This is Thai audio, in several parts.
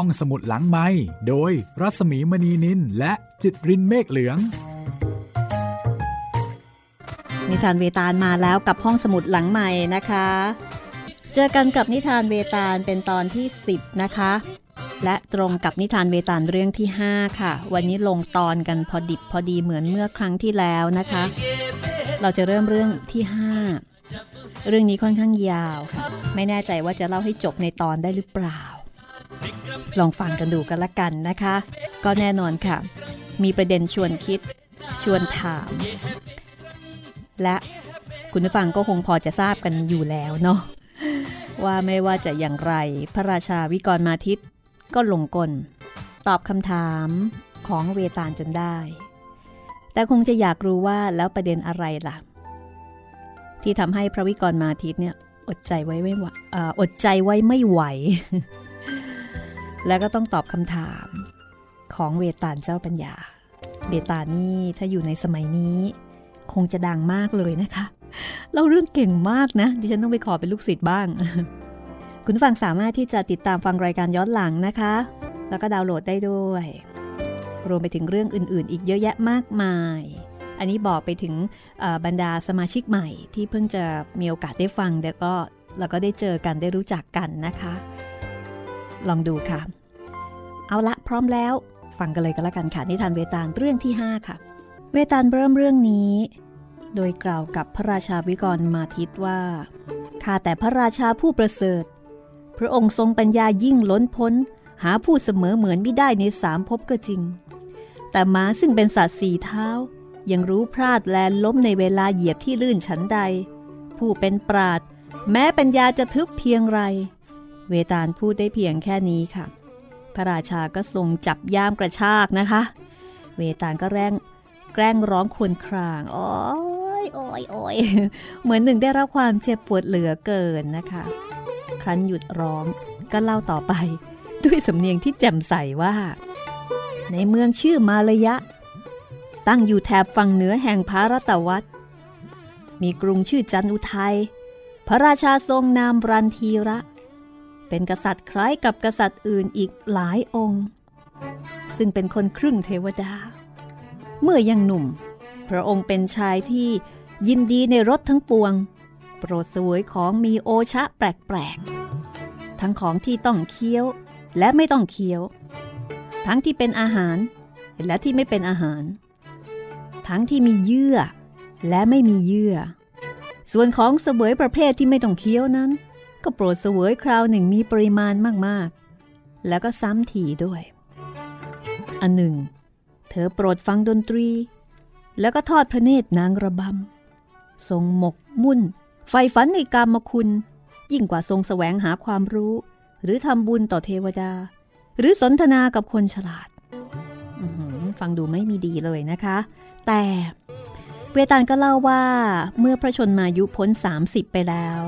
ห้องสมุดหลังไม้โดยรัสมีมณีนินและจิตรินเมฆเหลือง นิทานเวตาลมาแล้วกับห้องสมุดหลังใหม่นะคะ เจอกันกับนิทานเวตาลเป็นตอนที่ 10 นะคะ และตรงกับนิทานเวตาลเรื่องที่ 5 ค่ะ วันนี้ลงตอนกันพอดิบพอดีเหมือนเมื่อครั้งที่แล้วนะคะ เราจะเริ่มเรื่องที่ 5 เรื่องนี้ค่อนข้างยาวค่ะ ไม่แน่ใจว่าจะเล่าให้จบในตอนได้หรือเปล่า ลองฟังกันดูกันละกันนะคะ ก็แน่นอนค่ะ มีประเด็นชวนคิด ชวนถาม และคุณผู้ฟังก็คงพอจะทราบกันอยู่แล้วเนาะว่าไม่ว่าจะอย่างไรพระราชาวิกรมาทิตก็ลงกล ตอบคำถามของเวตาลจนได้ แต่คงจะอยากรู้ว่าแล้วประเด็นอะไรล่ะ ที่ทำให้พระวิกรมาทิตเนี่ยอดใจไว้ไม่ไหวอดใจไว้ไม่ไหว แล้วก็ต้องตอบคำถามของเวตาลเจ้าปัญญา เวตาลนี่ถ้าอยู่ในสมัยนี้ คงจะดังมากเลยนะคะเราเรื่องเก่งมากนะ ดิฉันต้องไปขอเป็นลูกศิษย์บ้าง คุณฟังสามารถที่จะติดตามฟังรายการย้อนหลังนะคะ แล้วก็ดาวน์โหลดได้ด้วย รวมไปถึงเรื่องอื่น ๆ อีกเยอะแยะมากมาย อันนี้บอกไปถึงบรรดาสมาชิกใหม่ที่เพิ่งจะมีโอกาสได้ฟังแล้วก็เราก็ได้เจอกันได้รู้จักกันนะคะ ลองดูค่ะ เอาละพร้อมแล้ว ฟังกันเลยก็แล้วกันค่ะ นิทานเวตาลเรื่องที่ 5 ค่ะ เวตาลเริ่มเรื่องนี้ โดยกล่าวกับพระราชาวิกรมาทิตว่าข้าแต่พระราชาผู้ประเสริฐ พระองค์ทรงปัญญายิ่งล้นพ้น หาผู้เสมอเหมือนไม่ได้ในสามภพก็จริง แต่ม้าซึ่งเป็นสัตว์สี่เท้า ยังรู้พลาดแลนล้มในเวลาเหยียบที่ลื่นฉันใด ผู้เป็นปราดแม้ปัญญาจะทึบเพียงไร เวตาลพูดได้เพียงแค่นี้ค่ะ พระราชาก็ทรงจับย่ามกระชากนะคะ เวตาลก็แรงแกล้งร้องครวญครางโอ้ยโอ้ยโอ้ยเหมือนหนึ่งได้รับความเจ็บปวดเหลือเกินนะคะ ครั้นหยุดร้องก็เล่าต่อไป ด้วยสำเนียงที่แจ่มใสว่า ในเมืองชื่อมาลยะ ตั้งอยู่แถบฝั่งเหนือแห่งพารัตวัตมีกรุงชื่อจันอุทัยพระราชาทรงนามรันทีระ เป็นกษัตริย์คล้ายกับกษัตริย์อื่นอีกหลายองค์ ซึ่งเป็นคนครึ่งเทวดา เมื่อยังหนุ่ม พระองค์เป็นชายที่ยินดีในรสทั้งปวง โปรดสวยของมีโอชะแปลกๆ ทั้งของที่ต้องเคี้ยวและไม่ต้องเคี้ยว ทั้งที่เป็นอาหารและที่ไม่เป็นอาหาร ทั้งที่มีเยื่อและไม่มีเยื่อ ส่วนของเสวยประเภทที่ไม่ต้องเคี้ยวนั้น ก็โปรดเสวยคราวหนึ่งมีปริมาณมากๆ แล้วก็ซ้ำถี่ด้วย อันหนึ่ง เธอโปรดฟังดนตรี แล้วก็ทอดพระเนตรนางระบำทรงหมกมุ่นไฟฝันในกามคุณ ยิ่งกว่าทรงแสวงหาความรู้ หรือทำบุญต่อเทวดา หรือสนทนากับคนฉลาด ฟังดูไม่มีดีเลยนะคะ แต่เวตาลก็เล่าว่าเมื่อพระชนมายุพ้น 30 ไปแล้ว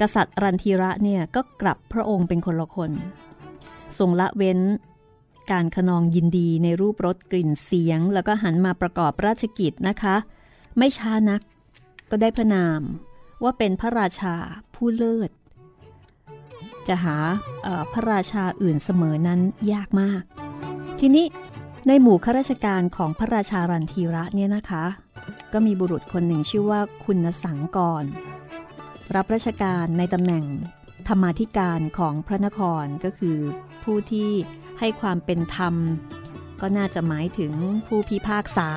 กษัตริย์รันทีระเนี่ยก็กลับพระองค์เป็นคนละคนทรงละเว้น การขนองยินดีในรูปรสกลิ่นเสียง แล้วก็หันมาประกอบราชกิจนะคะ ไม่ช้านักก็ได้พระนามว่าเป็นพระราชาผู้เลิศ จะหาพระราชาอื่นเสมอนั้นยากมาก ทีนี้ในหมู่ข้าราชการของพระราชารันทีระเนี่ยนะคะ ก็มีบุรุษคนหนึ่งชื่อว่าคุณสังกร รับราชการในตำแหน่งธรรมาธิการของพระนครก็คือผู้ที่ให้ความเป็นธรรม ก็น่าจะหมายถึงผู้พิพากษา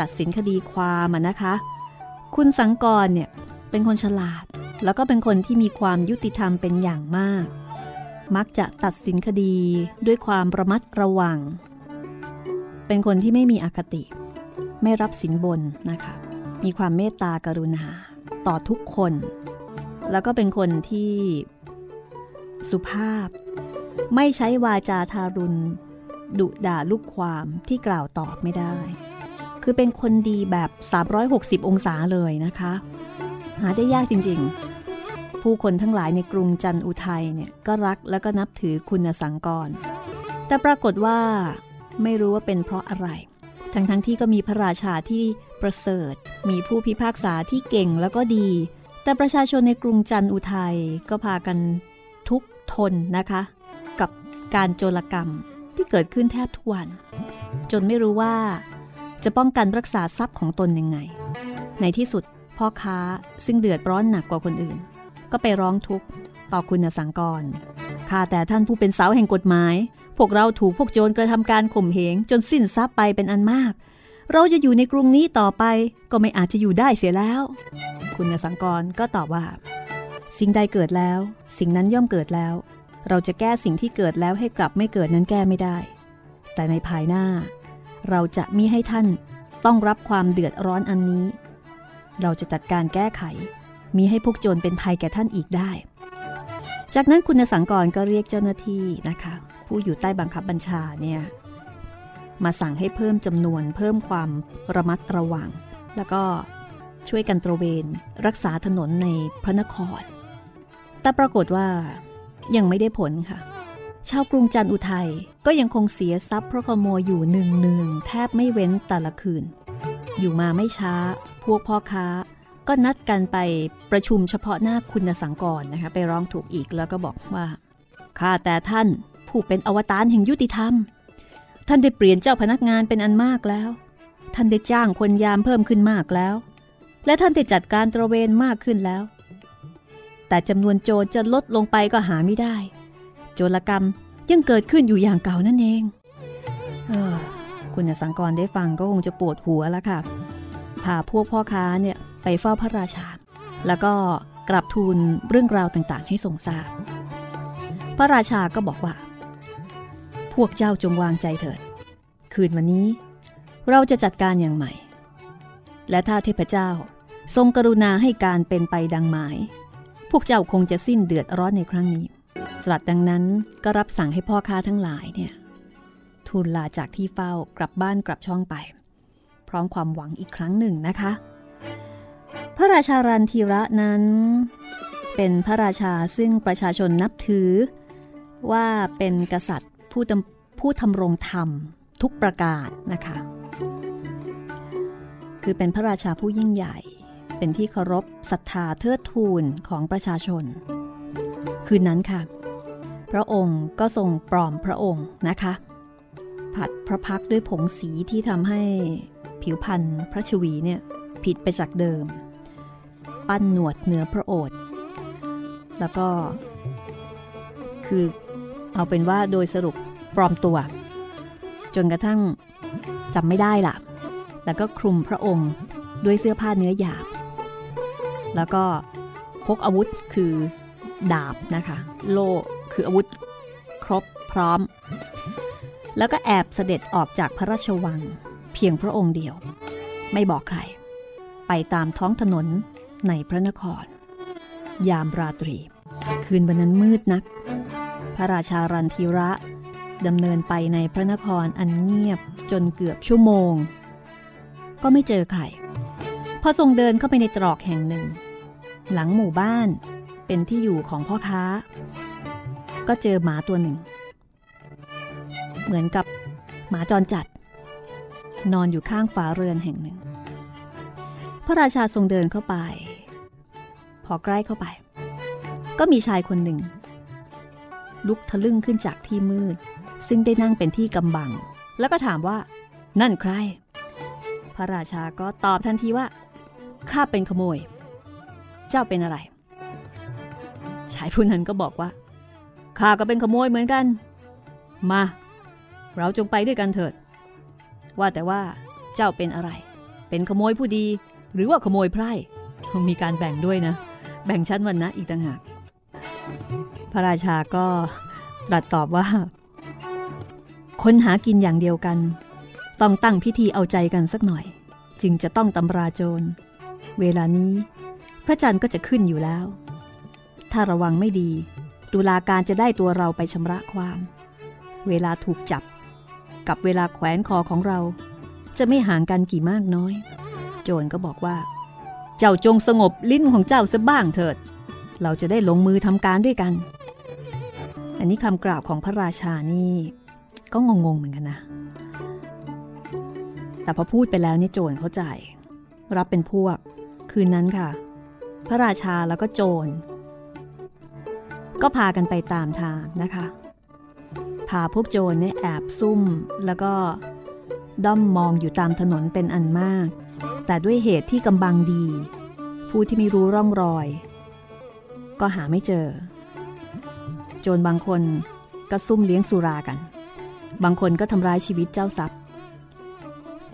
ตัดสินคดีความนะคะ คุณสังกรเนี่ยเป็นคนฉลาด แล้วก็เป็นคนที่มีความยุติธรรมเป็นอย่างมาก มักจะตัดสินคดีด้วยความระมัดระวัง เป็นคนที่ไม่มีอคติ ไม่รับสินบนนะคะ มีความเมตตากรุณา ต่อทุกคน แล้วก็เป็นคนที่สุภาพ ไม่ใช้วาจาทารุณ ดุด่าลูกความที่กล่าวตอบไม่ได้ คือเป็นคนดีแบบ 360 องศาเลยนะคะ หาได้ยากจริงๆ ผู้คนทั้งหลายในกรุงจันอุทัยเนี่ยก็รักแล้วก็นับถือคุณสังกร แต่ปรากฏว่าไม่รู้ว่าเป็นเพราะอะไร ทั้งๆทที่ก็มีพระราชาที่ประเสริฐ มีผู้พิพากษาที่เก่งแล้วก็ดี แต่ประชาชนในกรุงจันอุทัยก็พากันทุกทนนะคะ กับการโจรกรรมที่เกิดขึ้นแทบทุกวัน จนไม่รู้ว่า จะป้องกันรักษาทรัพย์ของตนยังไง ในที่สุดพ่อค้าซึ่งเดือดร้อนหนักกว่าคนอื่น ก็ไปร้องทุกข์ต่อคุณสังกรข้าแต่ท่านผู้เป็นเสาแห่งกฎหมาย พวกเราถูกพวกโจรกระทำการข่มเหงจนสิ้นทรัพย์ไปเป็นอันมาก เราจะอยู่ในกรุงนี้ต่อไปก็ไม่อาจจะอยู่ได้เสียแล้ว คุณสังกรก็ตอบว่า สิ่งใดเกิดแล้ว สิ่งนั้นย่อมเกิดแล้ว เราจะแก้สิ่งที่เกิดแล้วให้กลับไม่เกิดนั้นแก้ไม่ได้ แต่ในภายหน้า เราจะมิให้ท่านต้องรับความเดือดร้อนอันนี้ เราจะจัดการแก้ไข มีให้พวกโจรเป็นภัยแก่ท่านอีกได้ จากนั้นคุณสังกรก็เรียกเจ้าหน้าที่นะคะ ผู้อยู่ใต้บังคับบัญชาเนี่ยมาสั่งให้เพิ่มจำนวนเพิ่มความระมัดระวัง แล้วก็ช่วยกันตระเวนรักษาถนนในพระนคร แต่ปรากฏว่ายังไม่ได้ผลค่ะ ชาวกรุงจันอุทัยก็ยังคงเสียทรัพย์เพราะขโมยอยู่หนึ่งหนึ่งแทบไม่เว้นแต่ละคืน อยู่มาไม่ช้า พวกพ่อค้าก็นัดกันไปประชุมเฉพาะหน้าคุณสังกรนะคะ ไปร้องถูกอีกแล้วก็บอกว่าข้าแต่ท่าน ผู้เป็นอวตารแห่งยุติธรรม ท่านได้เปลี่ยนเจ้าพนักงานเป็นอันมากแล้ว ท่านได้จ้างคนยามเพิ่มขึ้นมากแล้ว และท่านได้จัดการตระเวนมากขึ้นแล้ว แต่จำนวนโจรจะลดลงไปก็หาไม่ได้ โจรกรรมยังเกิดขึ้นอยู่อย่างเก่านั่นเอง เออ คุณสังกรได้ฟังก็คงจะปวดหัวแล้วค่ะพาพวกพ่อค้าเนี่ยไปเฝ้าพระราชา แล้วก็กราบทูลเรื่องราวต่างๆ ให้ทรงทราบ พระราชาก็บอกว่า พวกเจ้าจงวางใจเถิด คืนวันนี้ เราจะจัดการอย่างใหม่ และถ้าเทพเจ้าทรงกรุณาให้การเป็นไปดังหมาย พวกเจ้าคงจะสิ้นเดือดร้อนในครั้งนี้ ตรัสดังนั้นก็รับสั่งให้พ่อค้าทั้งหลายเนี่ยทูลลาจากที่เฝ้ากลับบ้านกลับช่องไป พร้อมความหวังอีกครั้งหนึ่งนะคะ พระราชารันทีระนั้น เป็นพระราชาซึ่งประชาชนนับถือ ว่าเป็นกษัตริย์ ผู้ผู้ทำรงธรรมทุกประการนะคะ คือเป็นพระราชาผู้ยิ่งใหญ่ เป็นที่เคารพศรัทธาเทิดทูนของประชาชน คืนนั้นค่ะ พระองค์ก็ทรงปลอมพระองค์นะคะ ผัดพระพักด้วยผงสีที่ทำให้ผิวพรรณพระชวีเนี่ยผิดไปจากเดิม ปั้นหนวดเหนือพระโอษฐ์แล้วก็คือ เอาเป็นว่าโดยสรุปปลอมตัว จนกระทั่งจำไม่ได้ล่ะ แล้วก็คลุมพระองค์ด้วยเสื้อผ้าเนื้อหยาบ แล้วก็พกอาวุธคือดาบนะคะ โล่คืออาวุธครบพร้อม แล้วก็แอบเสด็จออกจากพระราชวัง เพียงพระองค์เดียว ไม่บอกใคร ไปตามท้องถนนในพระนคร ยามราตรี คืนวันนั้นมืดนัก พระราชารันทีระดำเนินไปในพระนครอันเงียบจนเกือบชั่วโมง ก็ไม่เจอใครพอทรงเดินเข้าไปในตรอกแห่งหนึ่ง หลังหมู่บ้านเป็นที่อยู่ของพ่อค้า ก็เจอหมาตัวหนึ่ง เหมือนกับหมาจรจัด นอนอยู่ข้างฝาเรือนแห่งหนึ่ง พระราชาทรงเดินเข้าไป พอใกล้เข้าไป ก็มีชายคนหนึ่ง ลุกทะลึ่งขึ้นจากที่มืด ซึ่งได้นั่งเป็นที่กำบัง แล้วก็ถามว่า นั่นใคร พระราชาก็ตอบทันทีว่า ข้าเป็นขโมย เจ้าเป็นอะไร ชายผู้นั้นก็บอกว่า ข้าก็เป็นขโมยเหมือนกัน มา เราจงไปด้วยกันเถิด ว่าแต่ว่าเจ้าเป็นอะไร เป็นขโมยผู้ดี หรือว่าขโมยไพร่มีการแบ่งด้วยนะ แบ่งชั้นวันนะอีกต่างหาก พระราชาก็ตรัสตอบว่า คนหากินอย่างเดียวกัน ต้องตั้งพิธีเอาใจกันสักหน่อย จึงจะต้องตำราโจร เวลานี้ พระจันทร์ก็จะขึ้นอยู่แล้ว ถ้าระวังไม่ดีตุลาการจะได้ตัวเราไปชำระความ เวลาถูกจับ กับเวลาแขวนคอของเรา จะไม่ห่างกันกี่มากน้อย โจรก็บอกว่า เจ้าจงสงบลิ้นของเจ้าซะบ้างเถิด เราจะได้ลงมือทำการด้วยกัน อันนี้คำกราบของพระราชานี่ ก็งงๆเหมือนกันนะ แต่พอพูดไปแล้วนี่โจรเข้าใจ รับเป็นพวก คืนนั้นค่ะ พระราชาแล้วก็โจร ก็พากันไปตามทางนะคะ พาพวกโจรเนี่ยแอบซุ่มแล้วก็ด้อมมองอยู่ตามถนนเป็นอันมาก แต่ด้วยเหตุที่กำบังดี ผู้ที่ไม่รู้ร่องรอย ก็หาไม่เจอ โจรบางคนก็ซุ่มเลี้ยงสุรากัน บางคนก็ทำร้ายชีวิตเจ้าทรัพย์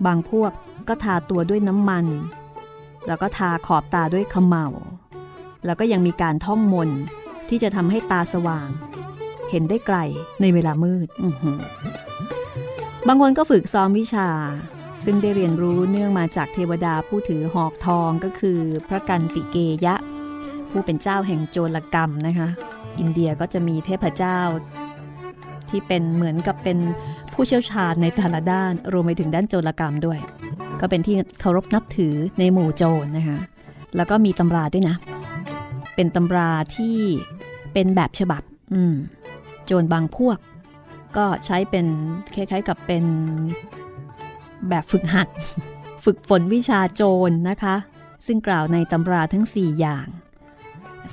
บางพวกก็ทาตัวด้วยน้ำมัน แล้วก็ทาขอบตาด้วยขมเหลาแล้วก็ยังมีการท่องมนที่จะทำให้ตาสว่าง เห็นได้ไกลในเวลามืดบางคนก็ฝึกซ้อมวิชา ซึ่งได้เรียนรู้เนื่องมาจากเทวดาผู้ถือหอกทองก็คือ พระกันติเกยะ ผู้เป็นเจ้าแห่งโจรกรรมนะคะ อินเดียก็จะมีเทพเจ้า ที่เป็นเหมือนกับเป็นผู้เชี่ยวชาญในแต่ละด้าน รวมไปถึงด้านโจรกรรมด้วย ก็เป็นที่เคารพนับถือในหมู่โจรนะคะ แล้วก็มีตำราด้วยนะ เป็นตำราที่เป็นแบบฉบับ อืม โจรบางพวก ก็ใช้เป็นคล้ายๆกับเป็นแบบฝึกหัด ฝึกฝนวิชาโจรนะคะ ซึ่งกล่าวในตำราทั้ง 4 อย่าง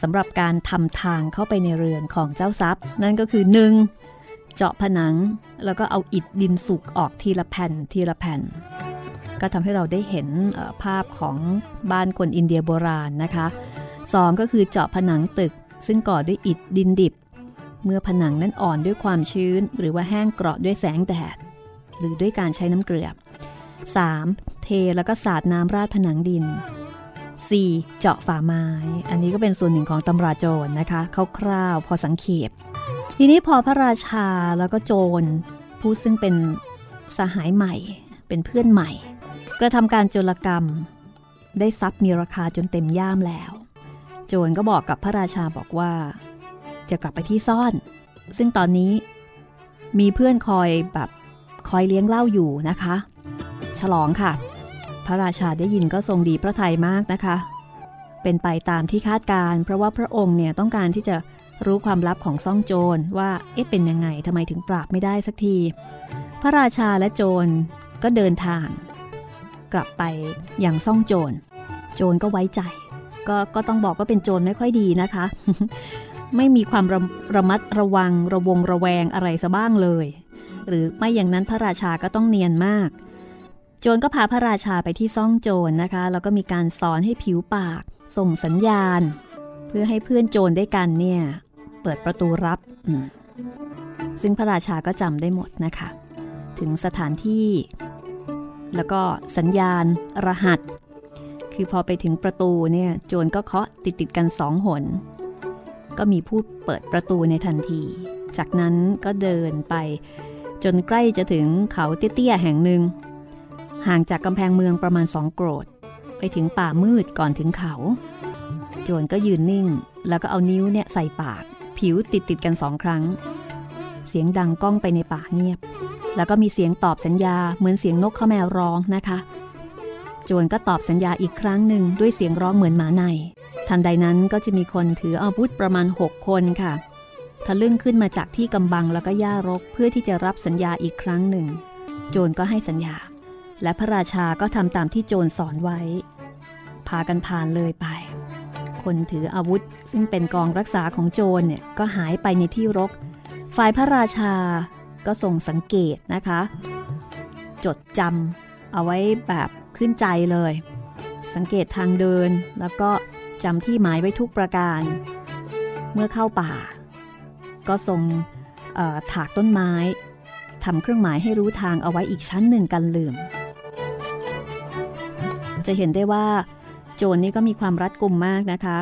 สำหรับการทำทางเข้าไปในเรือนของเจ้าทรัพย์ นั่นก็คือ 1. เจาะผนังแล้วก็เอาอิฐดินสุกออกทีละแผ่นทีละแผ่น ก็ทำให้เราได้เห็นภาพของบ้านคนอินเดียโบราณนะคะ 2. ก็คือเจาะผนังตึก ซึ่งก่อด้วยอิฐดินดิบ เมื่อผนังนั้นอ่อนด้วยความชื้น หรือว่าแห้งเกราะด้วยแสงแดด หรือด้วยการใช้น้ำเกลือ 3. เทแล้วก็สาดน้ำราดผนังดิน 4. เจาะฝาไม้ อันนี้ก็เป็นส่วนหนึ่งของตำราโจรนะคะคร่าวๆพอสังเขปทีนี้พอพระราชาแล้วก็โจร ผู้ซึ่งเป็นสหายใหม่ เป็นเพื่อนใหม่ กระทำการโจรกรรม ได้ทรัพย์มีราคาจนเต็มย่ามแล้ว โจรก็บอกกับพระราชาบอกว่า จะกลับไปที่ซ่อน ซึ่งตอนนี้มีเพื่อนคอยแบบคอยเลี้ยงเหล้าอยู่นะคะ ฉลองค่ะ พระราชาได้ยินก็ทรงดีพระทัยมากนะคะ เป็นไปตามที่คาดการ เพราะว่าพระองค์เนี่ยต้องการที่จะรู้ความลับของซ่องโจรว่าเอ๊ะเป็นยังไงทำไมถึงปราบไม่ได้สักที พระราชาและโจรก็เดินทาง กลับไปอย่างซ่องโจร โจรก็ไว้ใจ ก็ก็ต้องบอกว่าเป็นโจรไม่ค่อยดีนะคะ ไม่มีความระระมัดระวังระวงระแวงอะไรซะบ้างเลย หรือไม่อย่างนั้นพระราชาก็ต้องเนียนมาก โจรก็พาพระราชาไปที่ซ่องโจรนะคะ แล้วก็มีการสอนให้ผิวปาก ส่งสัญญาณ เพื่อให้เพื่อนโจรได้กันเนี่ย เปิดประตูรับ ซึ่งพระราชาก็จำได้หมดนะคะ ถึงสถานที่ แล้วก็สัญญาณ รหัส คือพอไปถึงประตูเนี่ยโจรก็เคาะติดติดกันสองหน ก็มีผู้เปิดประตูในทันที จากนั้นก็เดินไปจนใกล้จะถึงเขาเตี้ยๆแห่งหนึ่ง ห่างจากกำแพงเมืองประมาณสองโกรดไปถึงป่ามืดก่อนถึงเขา โจรก็ยืนนิ่ง แล้วก็เอานิ้วเนี่ยใส่ปาก ผิวติดติดกันสองครั้ง เสียงดังก้องไปในป่าเงียบ แล้วก็มีเสียงตอบสัญญาเหมือนเสียงนกข้าแมวร้องนะคะ โจรก็ตอบสัญญาอีกครั้งหนึ่งด้วยเสียงร้องเหมือนหมาใน ทันใดนั้นก็จะมีคนถืออาวุธประมาณ 6 คนค่ะทะลึ่งขึ้นมาจากที่กำบังแล้วก็หญ้ารกเพื่อที่จะรับสัญญาอีกครั้งหนึ่ง โจรก็ให้สัญญา และพระราชาก็ทำตามที่โจรสอนไว้ พากันผ่านเลยไป คนถืออาวุธซึ่งเป็นกองรักษาของโจรเนี่ยก็หายไปในที่รก ฝ่ายพระราชาก็ส่งสังเกตนะคะ จดจำเอาไว้แบบขึ้นใจเลย สังเกตทางเดินแล้วก็จำที่หมายไว้ทุกประการ เมื่อเข้าป่า ก็ส่งถากต้นไม้ทำเครื่องหมายให้รู้ทางเอาไว้อีกชั้นหนึ่งกันลืม จะเห็นได้ว่า โจรนี่ก็มีความรัดกุมมากนะคะ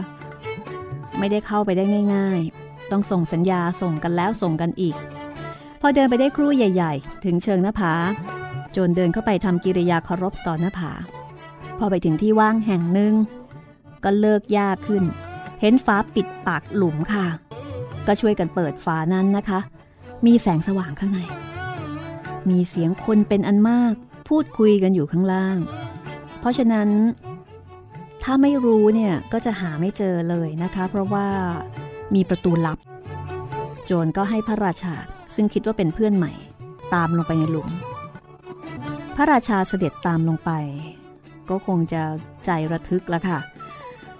ไม่ได้เข้าไปได้ง่าย ๆ ต้องส่งสัญญาส่งกันแล้วส่งกันอีก พอเดินไปได้ครู่ใหญ่ ๆ ถึงเชิงหน้าผา โจรเดินเข้าไปทำกิริยาเคารพต่อหน้าผา พอไปถึงที่ว่างแห่งหนึ่ง ก็เลิกยากขึ้น เห็นฟ้าปิดปากหลุมค่ะ ก็ช่วยกันเปิดฝานั้นนะคะ มีแสงสว่างข้างใน มีเสียงคนเป็นอันมากพูดคุยกันอยู่ข้างล่าง ราะฉะนั้น ถ้าไม่รู้เนี่ยก็จะหาไม่เจอเลยนะคะ เพราะว่ามีประตูลับ โจรก็ให้พระราชาซึ่งคิดว่าเป็นเพื่อนใหม่ ตามลงไปในหลุม พระราชาเสด็จตามลงไป ก็คงจะใจระทึกแล้วค่ะ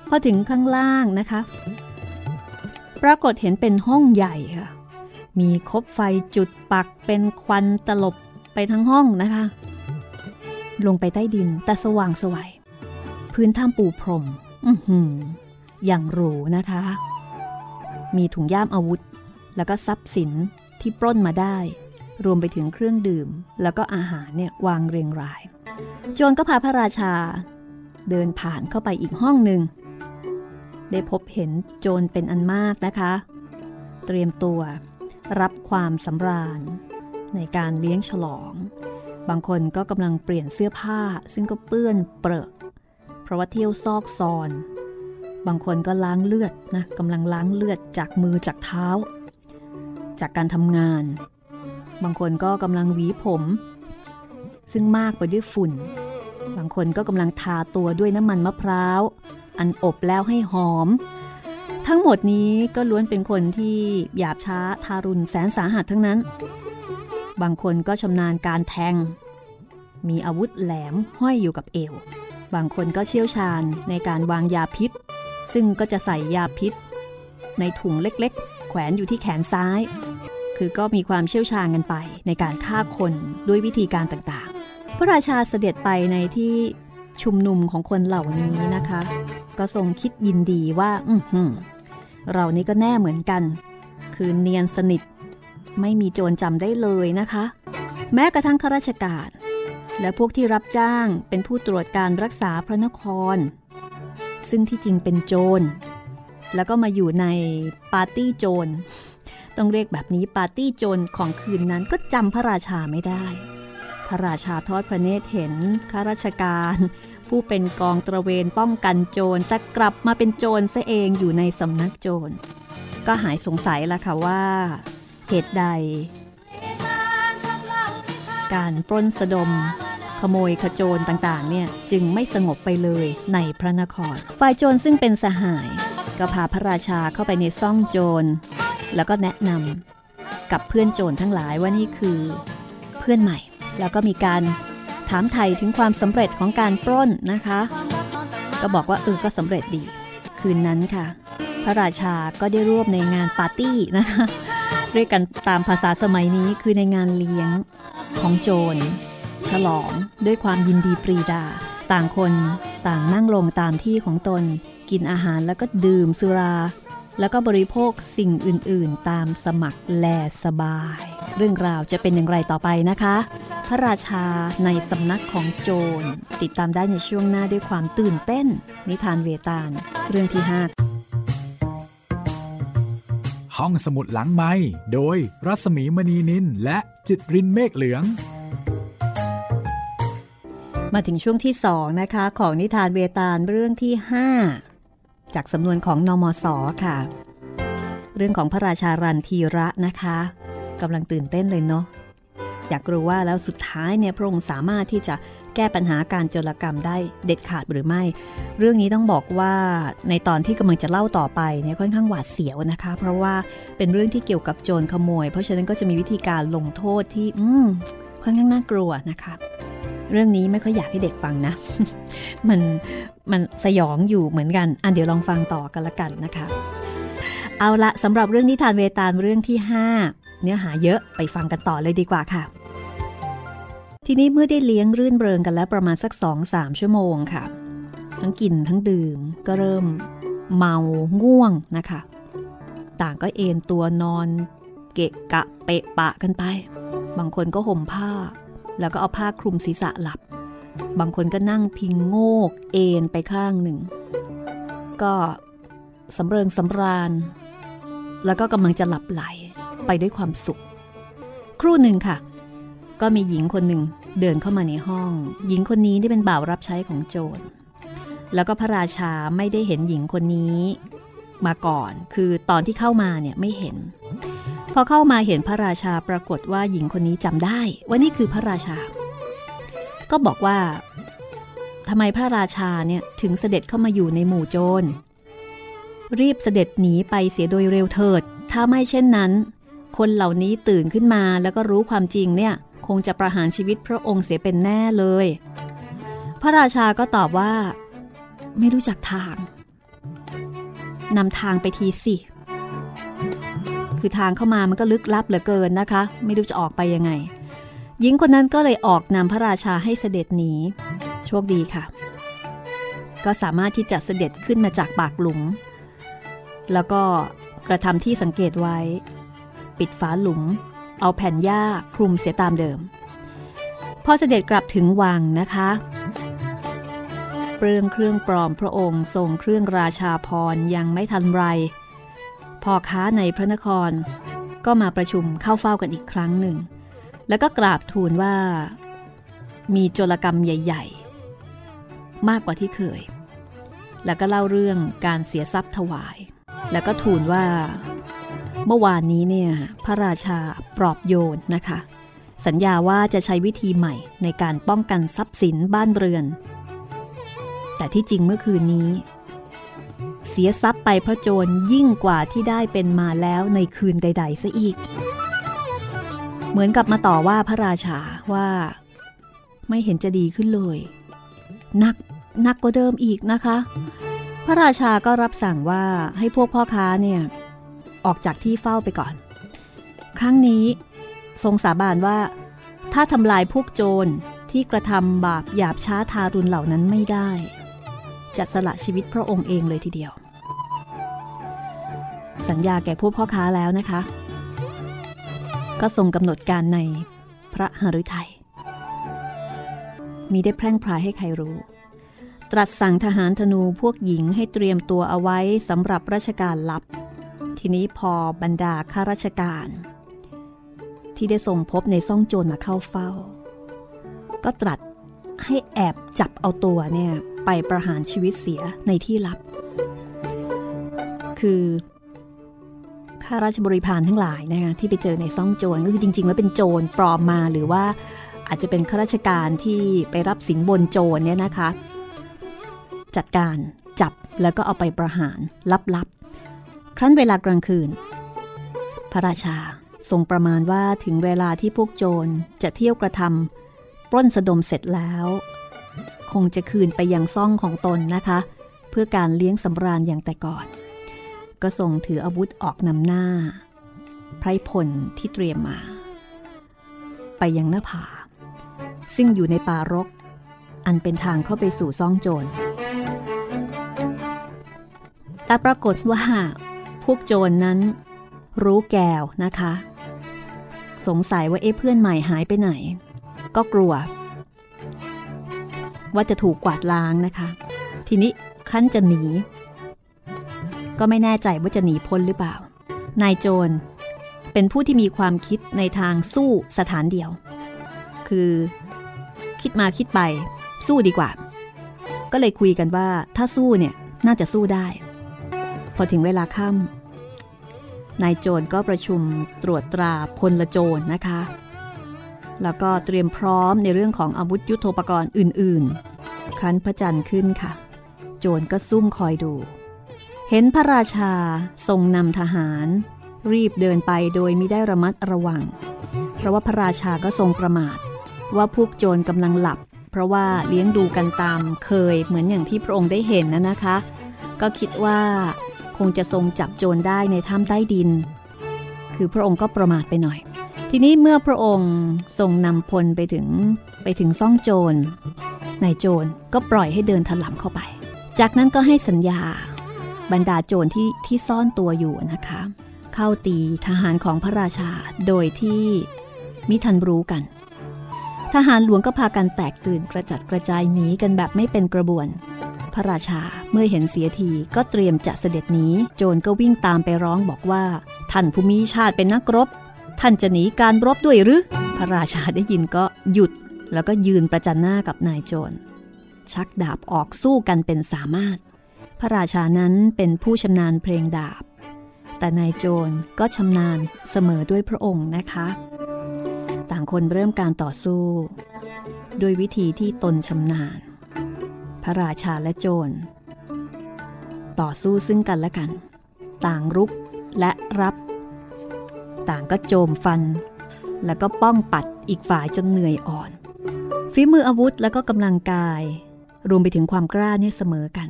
พอถึงข้างล่างนะคะ ปรากฏเห็นเป็นห้องใหญ่ค่ะ มีคบไฟจุดปักเป็นควันตลบไปทั้งห้องนะคะ ลงไปใต้ดินแต่สว่างสวยพื้นถ้ำปูพรม อือหืออย่างหรูนะคะ มีถุงย่ามอาวุธ แล้วก็ทรัพย์สินที่ปล้นมาได้ รวมไปถึงเครื่องดื่ม แล้วก็อาหารเนี่ยวางเรียงราย โจรก็พาพระราชา เดินผ่านเข้าไปอีกห้องหนึ่ง ได้พบเห็นโจรเป็นอันมากนะคะ เตรียมตัวรับความสำราญ ในการเลี้ยงฉลอง บางคนก็กำลังเปลี่ยนเสื้อผ้าซึ่งก็เปื้อนเปรอะเพราะว่าเที่ยวซอกซอน บางคนก็ล้างเลือดนะกำลังล้างเลือดจากมือจากเท้า จากการทำงาน บางคนก็กำลังหวีผม ซึ่งมากไปด้วยฝุ่น บางคนก็กำลังทาตัวด้วยน้ำมันมะพร้าว อันอบแล้วให้หอม ทั้งหมดนี้ก็ล้วนเป็นคนที่หยาบช้าทารุณแสนสาหัสทั้งนั้น บางคนก็ชำนาญการแทง มีอาวุธแหลมห้อยอยู่กับเอว บางคนก็เชี่ยวชาญในการวางยาพิษ ซึ่งก็จะใส่ยาพิษ ในถุงเล็กๆ แขวนอยู่ที่แขนซ้าย คือก็มีความเชี่ยวชาญกันไปในการฆ่าคนด้วยวิธีการต่างๆ พระราชาเสด็จไปในที่ชุมนุมของคนเหล่านี้นะคะ ก็ทรงคิดยินดีว่า อืมเรานี่ก็แน่เหมือนกัน คือเนียนสนิท ไม่มีโจรจำได้เลยนะคะ แม้กระทั่งข้าราชการ และพวกที่รับจ้างเป็นผู้ตรวจการรักษาพระนคร ซึ่งที่จริงเป็นโจร แล้วก็มาอยู่ในปาร์ตี้โจร ต้องเรียกแบบนี้ปาร์ตี้โจรของคืนนั้นก็จำพระราชาไม่ได้ พระราชาทอดพระเนตรเห็นข้าราชการ ผู้เป็นกองตระเวนป้องกันโจรแต่กลับมาเป็นโจรซะเองอยู่ในสำนักโจรก็หายสงสัยละค่ะว่า เหตุใด การปล้นสะดม ขโมยขโจรต่างๆ เนี่ยจึงไม่สงบไปเลยในพระนคร ฝ่ายโจรซึ่งเป็นสหาย ก็พาพระราชาเข้าไปในซ่องโจร แล้วก็แนะนำกับเพื่อนโจรทั้งหลายว่านี่คือ เพื่อนใหม่ แล้วก็มีการถามไทยถึงความสำเร็จของการปล้นนะคะ ก็บอกว่าเออก็สำเร็จดี คืนนั้นค่ะ พระราชาก็ได้ร่วมในงานปาร์ตี้นะคะ เรียกกันตามภาษาสมัยนี้คือในงานเลี้ยงของโจร ฉลองด้วยความยินดีปรีดา ต่างคนต่างนั่งลงตามที่ของตน กินอาหารแล้วก็ดื่มสุรา แล้วก็บริโภคสิ่งอื่น ๆ ตามสมัครแลสบาย เรื่องราวจะเป็นอย่างไรต่อไปนะคะ พระราชาในสำนักของโจร ติดตามได้ในช่วงหน้าด้วยความตื่นเต้น นิทานเวตาลเรื่องที่ 5 ห้องสมุดหลังไม้โดยรัสมีมณีนินและจิตรินเมฆเหลือง มาถึงช่วงที่2นะคะ ของนิทานเวตาลเรื่องที่ 5 จากสำนวนของนอมศค่ะ เรื่องของพระราชารันทีระนะคะกำลังตื่นเต้นเลยเนาะอยากรู้ว่าแล้วสุดท้ายเนี่ยพระองค์สามารถที่จะ แก้ปัญหาการโจรกรรมได้เด็ดขาดหรือไม่ เรื่องนี้ต้องบอกว่าในตอนที่กำลังจะเล่าต่อไปเนี่ยค่อนข้างหวาดเสียวนะคะ เพราะว่าเป็นเรื่องที่เกี่ยวกับโจรขโมย เพราะฉะนั้นก็จะมีวิธีการลงโทษที่อืค่อนข้างน่ากลัวนะคะ เรื่องนี้ไม่ค่อยอยากให้เด็กฟังนะ มันมันสยองอยู่เหมือนกันอะเดี๋ยวลองฟังต่อกันละกันนะคะ เอาละสำหรับเรื่องนิทานเวตาลเรื่องที่ 5 เนื้อหาเยอะไปฟังกันต่อเลยดีกว่าค่ะ ทีนี้เมื่อได้เลี้ยงรื่นเริงกันแล้วประมาณสักสองสามชั่วโมงค่ะ ทั้งกินทั้งดื่มก็เริ่มเมาง่วงนะคะ ต่างก็เอนตัวนอนเกะกะเปะปะกันไป บางคนก็ห่มผ้า แล้วก็เอาผ้าคลุมศีรษะหลับ บางคนก็นั่งพิงโงกเอนไปข้างหนึ่ง ก็สำเริงสำราญ แล้วก็กำลังจะหลับไหลไปด้วยความสุข ครู่หนึ่งค่ะ ก็มีหญิงคนหนึ่งเดินเข้ามาในห้อง หญิงคนนี้ที่เป็นบ่าวรับใช้ของโจร แล้วก็พระราชาไม่ได้เห็นหญิงคนนี้มาก่อน คือตอนที่เข้ามาเนี่ยไม่เห็น พอเข้ามาเห็นพระราชาปรากฏว่าหญิงคนนี้จำได้ ว่านี่คือพระราชา ก็บอกว่าทำไมพระราชาเนี่ยถึงเสด็จเข้ามาอยู่ในหมู่โจร รีบเสด็จหนีไปเสียโดยเร็วเถิด ถ้าไม่เช่นนั้น คนเหล่านี้ตื่นขึ้นมาแล้วก็รู้ความจริงเนี่ย คงจะประหารชีวิตพระองค์เสียเป็นแน่เลย พระราชาก็ตอบว่า ไม่รู้จักทางนำทางไปทีสิ คือทางเข้ามามันก็ลึกลับเหลือเกินนะคะ ไม่รู้จะออกไปยังไง หญิงคนนั้นก็เลยออกนำพระราชาให้เสด็จหนี โชคดีค่ะ ก็สามารถที่จะเสด็จขึ้นมาจากปากหลุม แล้วก็กระทำที่สังเกตไว้ ปิดฝาหลุม เอาแผ่นหญ้าคลุมเสียตามเดิม พอเสด็จกลับถึงวังนะคะ เปลืองเครื่องปลอมพระองค์ทรงเครื่องราชาพรยังไม่ทันไรพ่อค้าในพระนคร ก็มาประชุมเข้าเฝ้ากันอีกครั้งหนึ่ง แล้วก็กราบทูลว่า มีโจรกรรมใหญ่ ๆ มากกว่าที่เคย แล้วก็เล่าเรื่องการเสียทรัพย์ถวาย แล้วก็ทูลว่า เมื่อวานนี้เนี่ยพระราชาปลอบโยนนะคะ สัญญาว่าจะใช้วิธีใหม่ในการป้องกันทรัพย์สินบ้านเรือน แต่ที่จริงเมื่อคืนนี้ เสียทรัพย์ไปพระโจรยิ่งกว่าที่ได้เป็นมาแล้วในคืนใด ๆ ซะอีก เหมือนกับมาต่อว่าพระราชาว่า ไม่เห็นจะดีขึ้นเลยนักนักกว่าเดิมอีกนะคะ พระราชาก็รับสั่งว่าให้พวกพ่อค้าเนี่ย ออกจากที่เฝ้าไปก่อน ครั้งนี้ทรงสาบานว่า ถ้าทำลายพวกโจรที่กระทำบาปหยาบช้าทารุณเหล่านั้นไม่ได้ จะสละชีวิตพระองค์เองเลยทีเดียว สัญญาแก่พวกพ่อค้าแล้วนะคะ ก็ทรงกำหนดการในพระหฤทัยมีได้แพร่งพรายให้ใครรู้ ตรัสสั่งทหารธนูพวกหญิงให้เตรียมตัวเอาไว้สำหรับราชการลับ ทีนี้พอบรรดาข้าราชการ ที่ได้ส่งพบในซ่องโจรมาเข้าเฝ้า ก็ตรัสให้แอบจับเอาตัวเนี่ยไปประหารชีวิตเสียในที่ลับ คือข้าราชบริพารทั้งหลายนะคะที่ไปเจอในซ่องโจรก็คือจริง ๆ แล้วเป็นโจรปลอมมาหรือว่าอาจจะเป็นข้าราชการที่ไปรับสินบนโจรเนี่ยนะคะ จัดการจับแล้วก็เอาไปประหารลับๆ ครั้นเวลากลางคืน พระราชาทรงประมาณว่าถึงเวลาที่พวกโจรจะเที่ยวกระทำปล้นสะดมเสร็จแล้ว คงจะคืนไปยังซ่องของตนนะคะ เพื่อการเลี้ยงสำราญอย่างแต่ก่อน ก็ทรงถืออาวุธออกนำหน้า ไพรพลที่เตรียมมา ไปยังหน้าผา ซึ่งอยู่ในป่ารก อันเป็นทางเข้าไปสู่ซ่องโจรแต่ปรากฏว่า พวกโจรนนั้น รู้แก้วนะคะ สงสัยว่าเอ๊ะเพื่อนใหม่หายไปไหน ก็กลัว ว่าจะถูกกวาดล้างนะคะ ทีนี้ครั้นจะหนี ก็ไม่แน่ใจว่าจะหนีพ้นหรือเปล่า นายโจรเป็นผู้ที่มีความคิดในทางสู้สถานเดียว คือ คิดมาคิดไป สู้ดีกว่า ก็เลยคุยกันว่าถ้าสู้เนี่ยน่าจะสู้ได้ พอถึงเวลาค่ำ นายโจรก็ประชุมตรวจตราพลโจรนะคะ แล้วก็เตรียมพร้อมในเรื่องของอาวุธยุโทโธปกรณ์อื่น ๆ ครั้นพระจันทร์ขึ้นค่ะ โจรก็ซุ่มคอยดู เห็นพระราชาทรงนำทหาร รีบเดินไปโดยมิได้ระมัดระวัง เพราะว่าพระราชาก็ทรงประมาท ว่าพวกโจรกำลังหลับ เพราะว่าเลี้ยงดูกันตามเคยเหมือนอย่างที่พระองค์ได้เห็นนะนะคะ ก็คิดว่า คงจะทรงจับโจรได้ในถ้ำใต้ดิน คือพระองค์ก็ประมาทไปหน่อย ทีนี้เมื่อพระองค์ทรงนำพลไปถึงไปถึงซ่องโจรนายโจรก็ปล่อยให้เดินถลำเข้าไป จากนั้นก็ให้สัญญา บรรดาโจรที่ที่ซ่อนตัวอยู่นะคะ เข้าตีทหารของพระราชาโดยที่มิทันรู้กัน ทหารหลวงก็พากันแตกตื่นกระจัดกระจายหนีกันแบบไม่เป็นกระบวน พระราชา เมื่อเห็นเสียทีก็เตรียมจะเสด็จหนีโจรก็วิ่งตามไปร้องบอกว่า ท่านผู้มีชาติเป็นนักรบ ท่านจะหนีการรบด้วยหรือ พระราชาได้ยินก็หยุด แล้วก็ยืนประจันหน้ากับนายโจร ชักดาบออกสู้กันเป็นสามารถ พระราชานั้นเป็นผู้ชำนาญเพลงดาบ แต่นายโจรก็ชำนาญเสมอด้วยพระองค์นะคะ ต่างคนเริ่มการต่อสู้ ด้วยวิธีที่ตนชำนาญ พระราชาและโจร ต่อสู้ซึ่งกันและกัน ต่างรุกและรับ ต่างก็โจมฟัน แล้วก็ป้องปัดอีกฝ่ายจนเหนื่อยอ่อนฝีมืออาวุธแล้วก็กำลังกาย รวมไปถึงความกล้าเนี่ยเสมอกัน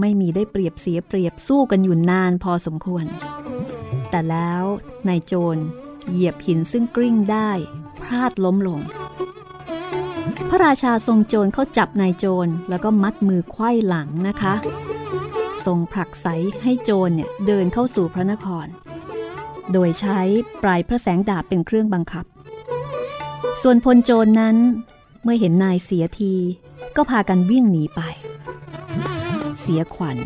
ไม่มีได้เปรียบเสียเปรียบสู้กันอยู่นานพอสมควรแแต่แล้วนายโจรเหยียบหินซึ่งกลิ้งได้ พลาดล้มลง พระราชาทรงโจรเขาจับนายโจรแล้วก็มัดมือไขว้หลังนะคะ ทรงผลักไสให้โจรเนี่ยเดินเข้าสู่พระนคร โดยใช้ปลายพระแสงดาบเป็นเครื่องบังคับ ส่วนพลโจรนนั้นเมื่อเห็นนายเสียที ก็พากันวิ่งหนีไป เสียขวัญ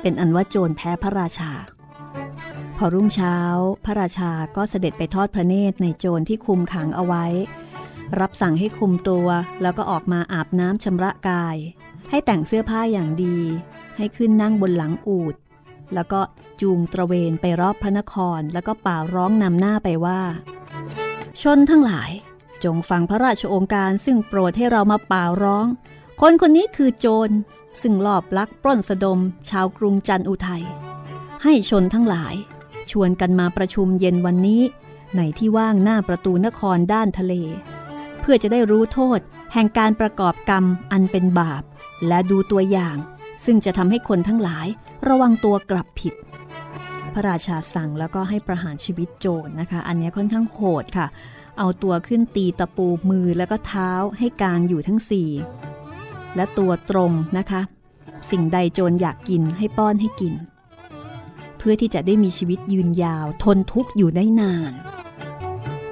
เป็นอันว่าโจรแพ้พระราชา พอรุ่งเช้า พระราชาก็เสด็จไปทอดพระเนตรในโจรที่คุมขังเอาไว้ รับสั่งให้คุมตัวแล้วก็ออกมาอาบน้ำชำระกาย ให้แต่งเสื้อผ้าอย่างดี ให้ขึ้นนั่งบนหลังอูดแล้วก็จูงตระเวนไปรอบพระนครแล้วก็ป่าร้องนำหน้าไปว่า ชนทั้งหลาย จงฟังพระราชโองการซึ่งโปรดให้เรามาป่าร้อง คนคนนี้คือโจรซึ่งลอบลักปล้นสะดม ชาวกรุงจันอุทัยให้ชนทั้งหลาย ชวนกันมาประชุมเย็นวันนี้ ในที่ว่างหน้าประตูนครด้านทะเล พื่อจะได้รู้โทษ แห่งการประกอบกรรมอันเป็นบาป และดูตัวอย่าง ซึ่งจะทำให้คนทั้งหลายระวังตัวกลับผิด พระราชาสั่งแล้วก็ให้ประหารชีวิตโจรนะคะ อันนี้ค่อนข้างโหดค่ะ เอาตัวขึ้นตีตะปูมือแล้วก็เท้าให้กางอยู่ทั้งสี่และตัวตรงนะคะ สิ่งใดโจรอยากกินให้ป้อนให้กิน เพื่อที่จะได้มีชีวิตยืนยาวทนทุกข์อยู่ได้นาน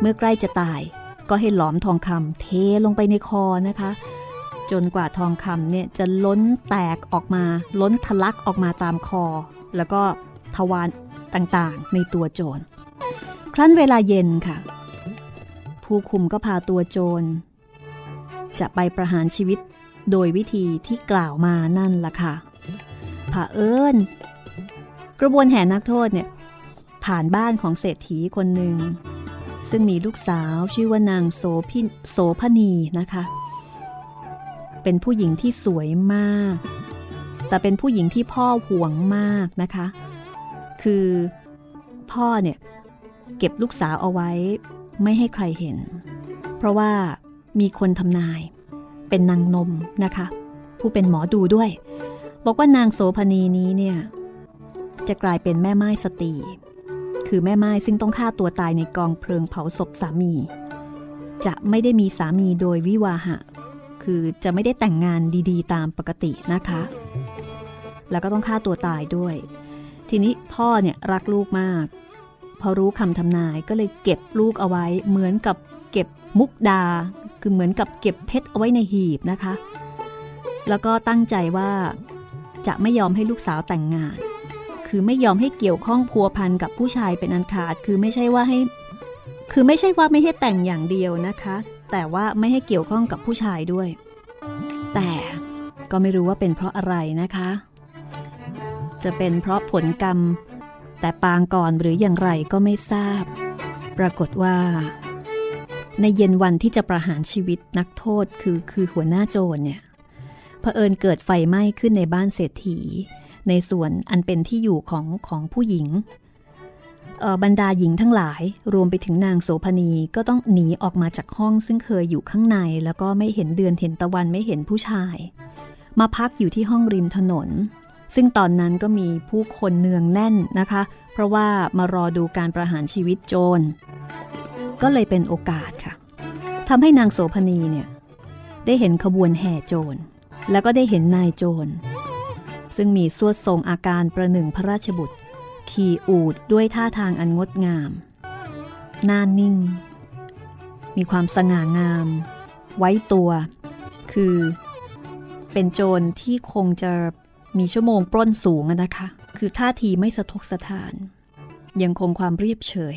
เมื่อใกล้จะตาย ก็ให้หลอมทองคำเทลงไปในคอนะคะ จนกว่าทองคำเนี่ยจะล้นแตกออกมา ล้นทะลักออกมาตามคอ แล้วก็ทวารต่างๆ ในตัวโจร ครั้นเวลาเย็นค่ะ ผู้คุมก็พาตัวโจร จะไปประหารชีวิตโดยวิธีที่กล่าวมานั่นล่ะค่ะผาเอิญกระบวนแห่นักโทษเนี่ยผ่านบ้านของเศรษฐีคนหนึ่ง ซึ่งมีลูกสาวชื่อว่านางโสพินโสพนีนะคะ เป็นผู้หญิงที่สวยมาก แต่เป็นผู้หญิงที่พ่อห่วงมากนะคะ คือพ่อเนี่ยเก็บลูกสาวเอาไว้ไม่ให้ใครเห็น เพราะว่ามีคนทำนาย เป็นนางนมนะคะ ผู้เป็นหมอดูด้วย บอกว่านางโสภณีนี้เนี่ยจะกลายเป็นแม่ไม้สตรี คือแม่ไม้ซึ่งต้องฆ่าตัวตายในกองเพลิงเผาศพสามี จะไม่ได้มีสามีโดยวิวาหะ คือจะไม่ได้แต่งงานดีๆ ตามปกตินะคะ แล้วก็ต้องฆ่าตัวตายด้วย ทีนี้พ่อเนี่ยรักลูกมาก พอรู้คำทำนายก็เลยเก็บลูกเอาไว้ เหมือนกับเก็บมุกดา คือเหมือนกับเก็บเพชรเอาไว้ในหีบนะคะ แล้วก็ตั้งใจว่าจะไม่ยอมให้ลูกสาวแต่งงาน คือไม่ยอมให้เกี่ยวข้องพัวพันกับผู้ชายเป็นอันขาด คือไม่ใช่ว่าให้ คือไม่ใช่ว่าไม่ให้แต่งอย่างเดียวนะคะ แต่ว่าไม่ให้เกี่ยวข้องกับผู้ชายด้วย แต่ก็ไม่รู้ว่าเป็นเพราะอะไรนะคะ จะเป็นเพราะผลกรรม แต่ปางก่อนหรืออย่างไรก็ไม่ทราบ ปรากฏว่า ในเย็นวันที่จะประหารชีวิตนักโทษคือคือหัวหน้าโจรเนี่ยเผอิญเกิดไฟไหม้ขึ้นในบ้านเศรษฐี ในส่วนอันเป็นที่อยู่ของของผู้หญิงบรรดาหญิงทั้งหลายรวมไปถึงนางโสภณีก็ต้องหนีออกมาจากห้องซึ่งเคยอยู่ข้างใน แล้วก็ไม่เห็นเดือนเห็นตะวันไม่เห็นผู้ชาย มาพักอยู่ที่ห้องริมถนน ซึ่งตอนนั้นก็มีผู้คนเนืองแน่นนะคะ เพราะว่ามารอดูการประหารชีวิตโจร ก็เลยเป็นโอกาสค่ะทำให้นางโสภณีเนี่ยได้เห็นขบวนแห่โจร แล้วก็ได้เห็นนายโจร ซึ่งมีสวดทรงอาการประหนึ่งพระราชบุตร ขี่อูดด้วยท่าทางอันงดงามหน้านิ่ง มีความสง่างาม ไว้ตัว คือ เป็นโจรที่คงจะมีชั่วโมงปล้นสูงนะคะ คือท่าทีไม่สะทกสะทาน ยังคงความเรียบเฉย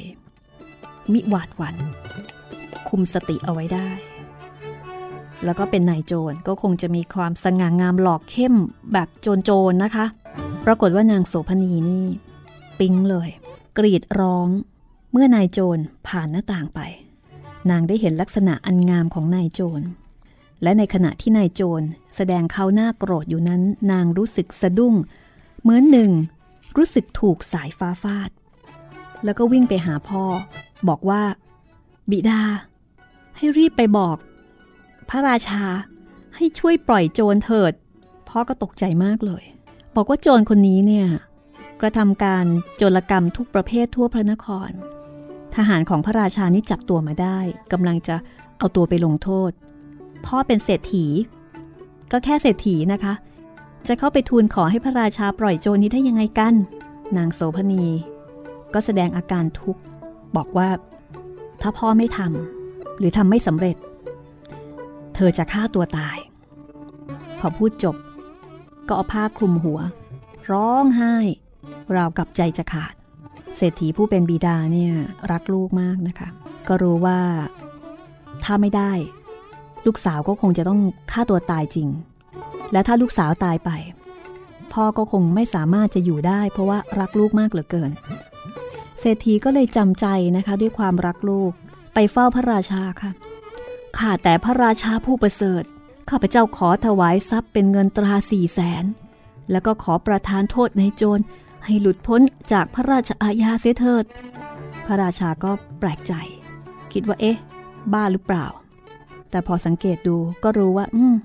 มิหวาดหวัน่นคุมสติเอาไว้ได้ แล้วก็เป็นนายโจรก็คงจะมีความสง่างามหลอกเข้มแบบโจรโจรนะคะ ปรากฏว่านางโสพณีนี่ ปิ๊งเลย กรีดร้อง เมื่อนายโจรผ่านหน้าต่างไป นางได้เห็นลักษณะอันงามของนายโจร และในขณะที่นายโจรแสดงเขาหน้าโกรธอยู่นั้น นางรู้สึกสะดุ้ง เหมือนหนึ่ง รู้สึกถูกสายฟ้าฟาด แล้วก็วิ่งไปหาพ่อ บอกว่า บิดา ให้รีบไปบอก พระราชาให้ช่วยปล่อยโจรเถิด พ่อก็ตกใจมากเลย บอกว่าโจรคนนี้เนี่ย กระทำการโจรกรรมทุกประเภททั่วพระนคร ทหารของพระราชานี่จับตัวมาได้กำลังจะเอาตัวไปลงโทษ พ่อเป็นเศรษฐี ก็แค่เศรษฐีนะคะ จะเข้าไปทูลขอให้พระราชาปล่อยโจรนี้ได้ยังไงกัน นางโสพณี ก็แสดงอาการทุกข์บอกว่า ถ้าพ่อไม่ทำหรือทำไม่สำเร็จ เธอจะฆ่าตัวตาย พอพูดจบ ก็เอาผ้าคลุมหัว ร้องไห้ ราวกับใจจะขาด เศรษฐีผู้เป็นบิดาเนี่ยรักลูกมากนะคะ ก็รู้ว่าถ้าไม่ได้ ลูกสาวก็คงจะต้องฆ่าตัวตายจริง และถ้าลูกสาวตายไป พ่อก็คงไม่สามารถจะอยู่ได้ เพราะว่ารักลูกมากเหลือเกิน เศรษฐีก็เลยจำใจนะคะ ด้วยความรักลูกไปเฝ้าพระราชาค่ะ ข้าแต่พระราชาผู้ประเสริฐ ข้าพเจ้าขอถวายทรัพย์เป็นเงินตราสี่แสน แล้วก็ขอประทานโทษในโจรให้หลุดพ้นจากพระราชอาญาเสียเถิด พระราชาก็แปลกใจ คิดว่าเอ๊ะ บ้าหรือเปล่า แต่พอสังเกตดูก็รู้ว่า อืม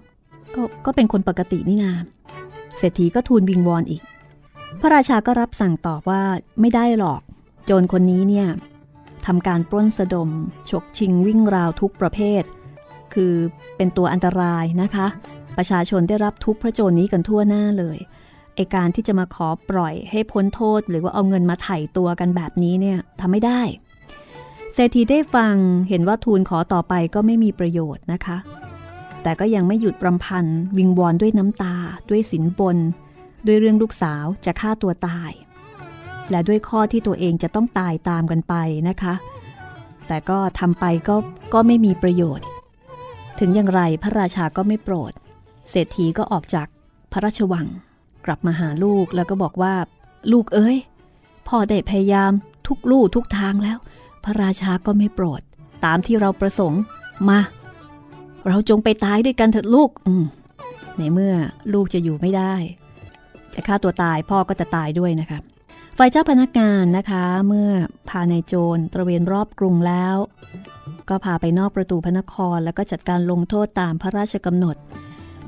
กก็เป็นคนปกตินี่นาเศรษฐีก็ทูลวิงวอนอีก พระราชาก็รับสั่งตอบว่าไม่ได้หรอก โจรคนนี้เนี่ยทำการปล้นสะดม ฉกชิงวิ่งราวทุกประเภท คือเป็นตัวอันตรายนะคะ ประชาชนได้รับทุกพระโจรนี้กันทั่วหน้าเลยไอการที่จะมาขอปล่อยให้พ้นโทษ หรือว่าเอาเงินมาไถ่ตัวกันแบบนี้เนี่ยทำไม่ได้ เศรษฐีได้ฟังเห็นว่าทูลขอต่อไปก็ไม่มีประโยชน์นะคะ แต่ก็ยังไม่หยุดรำพันวิงวอนด้วยน้ำตา ด้วยสินบน ด้วยเรื่องลูกสาวจะฆ่าตัวตาย และด้วยข้อที่ตัวเองจะต้องตายตามกันไปนะคะ แต่ก็ทำไปก็ก็ไม่มีประโยชน์ ถึงอย่างไรพระราชาก็ไม่โปรด เศรษฐีก็ออกจากพระราชวัง กลับมาหาลูกแล้วก็บอกว่า ลูกเอ้ยพ่อได้พยายามทุกลู่ทุกทางแล้ว พระราชาก็ไม่โปรด ตามที่เราประสงค์มา เราจงไปตายด้วยกันเถิดลูกอืมในเมื่อลูกจะอยู่ไม่ได้ จะฆ่าตัวตายพ่อก็จะตายด้วยนะคะ ฝ่ายเจ้าพนักงานนะคะ เมื่อพานายโจรตระเวนรอบกรุงแล้ว ก็พาไปนอกประตูพระนคร แล้วก็จัดการลงโทษตามพระราชกำหนด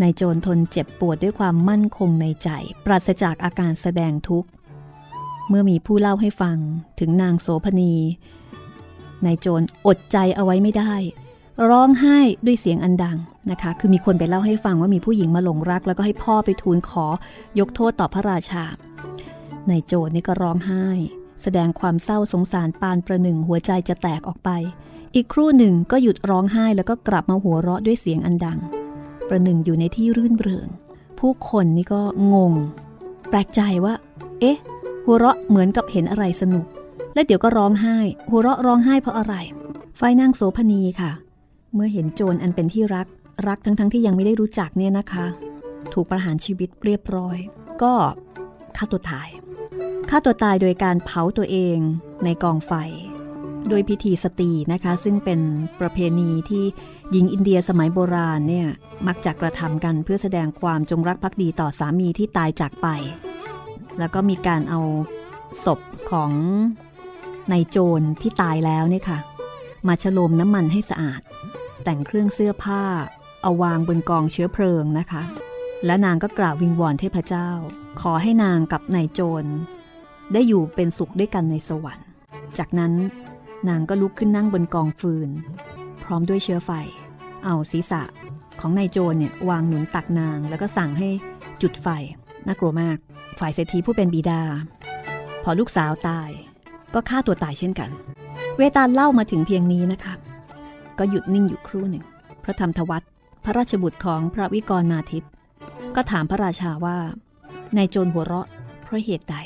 นายโจรทนเจ็บปวดด้วยความมั่นคงในใจ ปราศจากอาการแสดงทุกข์ เมื่อมีผู้เล่าให้ฟังถึงนางโสพณีนายโจรอดใจเอาไว้ไม่ได้ ร้องไห้ด้วยเสียงอันดังนะคะ คือมีคนไปเล่าให้ฟังว่ามีผู้หญิงมาหลงรัก แล้วก็ให้พ่อไปทูลขอยกโทษต่อพระราชา นายโจรนี่ก็ร้องไห้ แสดงความเศร้าสงสารปานประหนึ่งหัวใจจะแตกออกไป อีกครู่หนึ่งก็หยุดร้องไห้แล้วก็กลับมาหัวเราะด้วยเสียงอันดัง ประหนึ่งอยู่ในที่รื่นเริงผู้คนนี่ก็งง แปลกใจว่า เอ๊ะ หัวเราะเหมือนกับเห็นอะไรสนุก และเดี๋ยวก็ร้องไห้ หัวเราะร้องไห้เพราะอะไรไฟนางโสพณีค่ะ เมื่อเห็นโจรอันเป็นที่รัก รักทั้งๆทที่ยังไม่ได้รู้จักเนี่ยนะคะ ถูกประหารชีวิตเรียบร้อย ก็ฆ่าตัวตาย ฆ่าตัวตายโดยการเผาตัวเองในกองไฟ โดยพิธีสตีนะคะ ซึ่งเป็นประเพณีที่หญิงอินเดียสมัยโบราณเนี่ยมักจะกระทำกันเพื่อแสดงความจงรักภักดีต่อสามีที่ตายจากไป แล้วก็มีการเอาศพของนายโจรที่ตายแล้วเนี่ยค่ะ มาฉโลมน้ำมันให้สะอาด แต่งเครื่องเสื้อผ้า เอาวางบนกองเชื้อเพลิงนะคะ และนางก็กล่าววิงวอนเทพเจ้า ขอให้นางกับนายโจร ได้อยู่เป็นสุขด้วยกันในสวรรค์ จากนั้นนางก็ลุกขึ้นนั่งบนกองฟืน พร้อมด้วยเชื้อไฟ เอาศีรษะของนายโจรเนี่ยวางหนุนตักนางแล้วก็สั่งให้จุดไฟน่ากลัวมาก ฝ่ายเศรษฐีผู้เป็นบิดา พอลูกสาวตาย ก็ฆ่าตัวตายเช่นกัน เวตาลเล่ามาถึงเพียงนี้นะคะก็หยุดนิ่งอยู่ครู่หนึ่ง พระธรรมทวัตพระราชบุตรของพระวิกรมาทิตก็ถามพระราชาว่า นายโจรหัวเราะ เพราะเหตุใด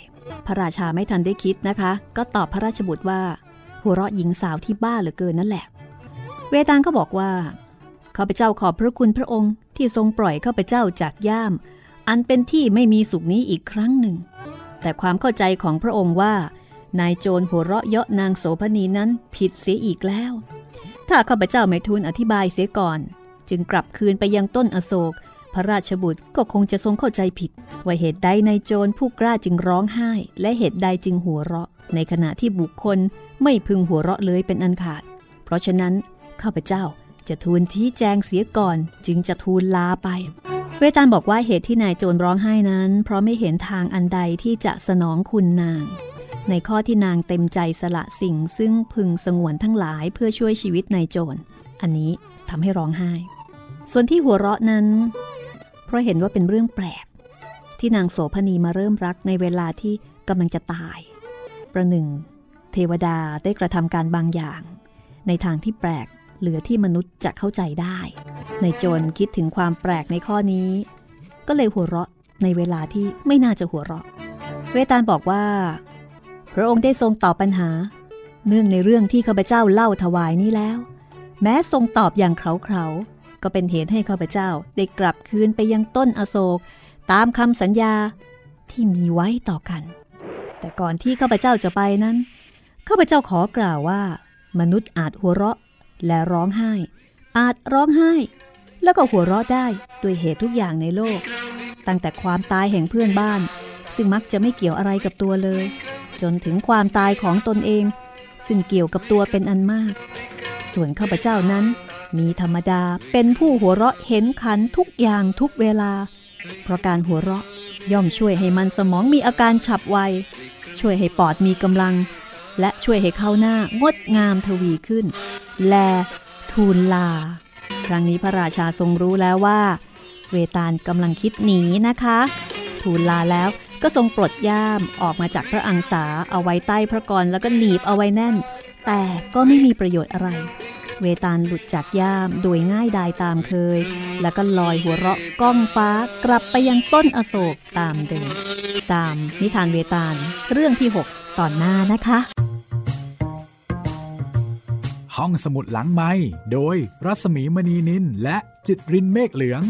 พระราชาไม่ทันได้คิดนะคะ ก็ตอบพระราชบุตรว่า หัวเราะหญิงสาวที่บ้าเหลือเกินนั่นแหละ เวตาลก็บอกว่าข้าพเจ้าขอบพระคุณพระองค์ที่ทรงปล่อยข้าพเจ้าจากย่าม อันเป็นที่ไม่มีสุขนี้อีกครั้งหนึ่ง แต่ความเข้าใจของพระองค์ว่า นายโจรหัวเราะเยาะนางโสพนีนั้นผิดเสียอีกแล้ว ถ้าข้าพเจ้าไม่ทูลอธิบายเสียก่อน จึงกลับคืนไปยังต้นอโศก พระราชบุตรก็คงจะทรงเข้าใจผิด ว่าเหตุใดนายโจรผู้กล้าจึงร้องไห้ และเหตุใดจึงหัวเราะ ในขณะที่บุคคลไม่พึงหัวเราะเลยเป็นอันขาด เพราะฉะนั้นข้าพเจ้าจะทูลชี้แจงเสียก่อนจึงจะทูลลาไป เวตาลบอกว่าเหตุที่นายโจรร้องไห้นั้น เพราะไม่เห็นทางอันใดที่จะสนองคุณนาง ในข้อที่นางเต็มใจสละสิ่งซึ่งพึงสงวนทั้งหลายเพื่อช่วยชีวิตนายโจร อันนี้ทำให้ร้องไห้ ส่วนที่หัวเราะนั้น เพราะเห็นว่าเป็นเรื่องแปลก ที่นางโสพณีมาเริ่มรักในเวลาที่กำลังจะตาย ประหนึ่ง เทวดาได้กระทำการบางอย่าง ในทางที่แปลกเหลือที่มนุษย์จะเข้าใจได้ ในโจรคิดถึงความแปลกในข้อนี้ ก็เลยหัวเราะในเวลาที่ไม่น่าจะหัวเราะ เวตาลบอกว่า พระองค์ได้ทรงตอบปัญหา เนื่องในเรื่องที่ข้าพเจ้าเล่าถวายนี้แล้ว แม้ทรงตอบอย่างเขาเขา ก็เป็นเหตุให้ข้าพเจ้าได้กลับคืนไปยังต้นอโศก ตามคำสัญญาที่มีไว้ต่อกัน แต่ก่อนที่ข้าพเจ้าจะไปนั้นข้าพเจ้าขอกล่าวว่า มนุษย์อาจหัวเราะและร้องไห้ อาจร้องไห้ แล้วก็หัวเราะได้ด้วยเหตุทุกอย่างในโลก ตั้งแต่ความตายแห่งเพื่อนบ้าน ซึ่งมักจะไม่เกี่ยวอะไรกับตัวเลย จนถึงความตายของตนเอง ซึ่งเกี่ยวกับตัวเป็นอันมาก ส่วนข้าพเจ้านั้น มีธรรมดาเป็นผู้หัวเราะเห็นขันทุกอย่างทุกเวลา เพราะการหัวเราะย่อมช่วยให้มันสมองมีอาการฉับไว ช่วยให้ปอดมีกำลัง และช่วยให้เข้าหน้างดงามทวีขึ้น แลทูลลา ครั้งนี้พระราชาทรงรู้แล้วว่า เวตาลกำลังคิดหนีนะคะ ทูลลาแล้วก็ทรงปลดย่ามออกมาจากพระอังสาเอาไว้ใต้พระกรแล้วก็หนีบเอาไว้แน่น แต่ก็ไม่มีประโยชน์อะไร เวตาลหลุดจากย่ามโดยง่ายดายตามเคย แล้วก็ลอยหัวเราะก้องฟ้ากลับไปยังต้นอโศกตามเดิม ตามนิทานเวตาลเรื่องที่ 6 ตอนหน้านะคะ ห้องสมุดหลังไม้โดยรัสมีมณีนินและจิตรินเมฆเหลือง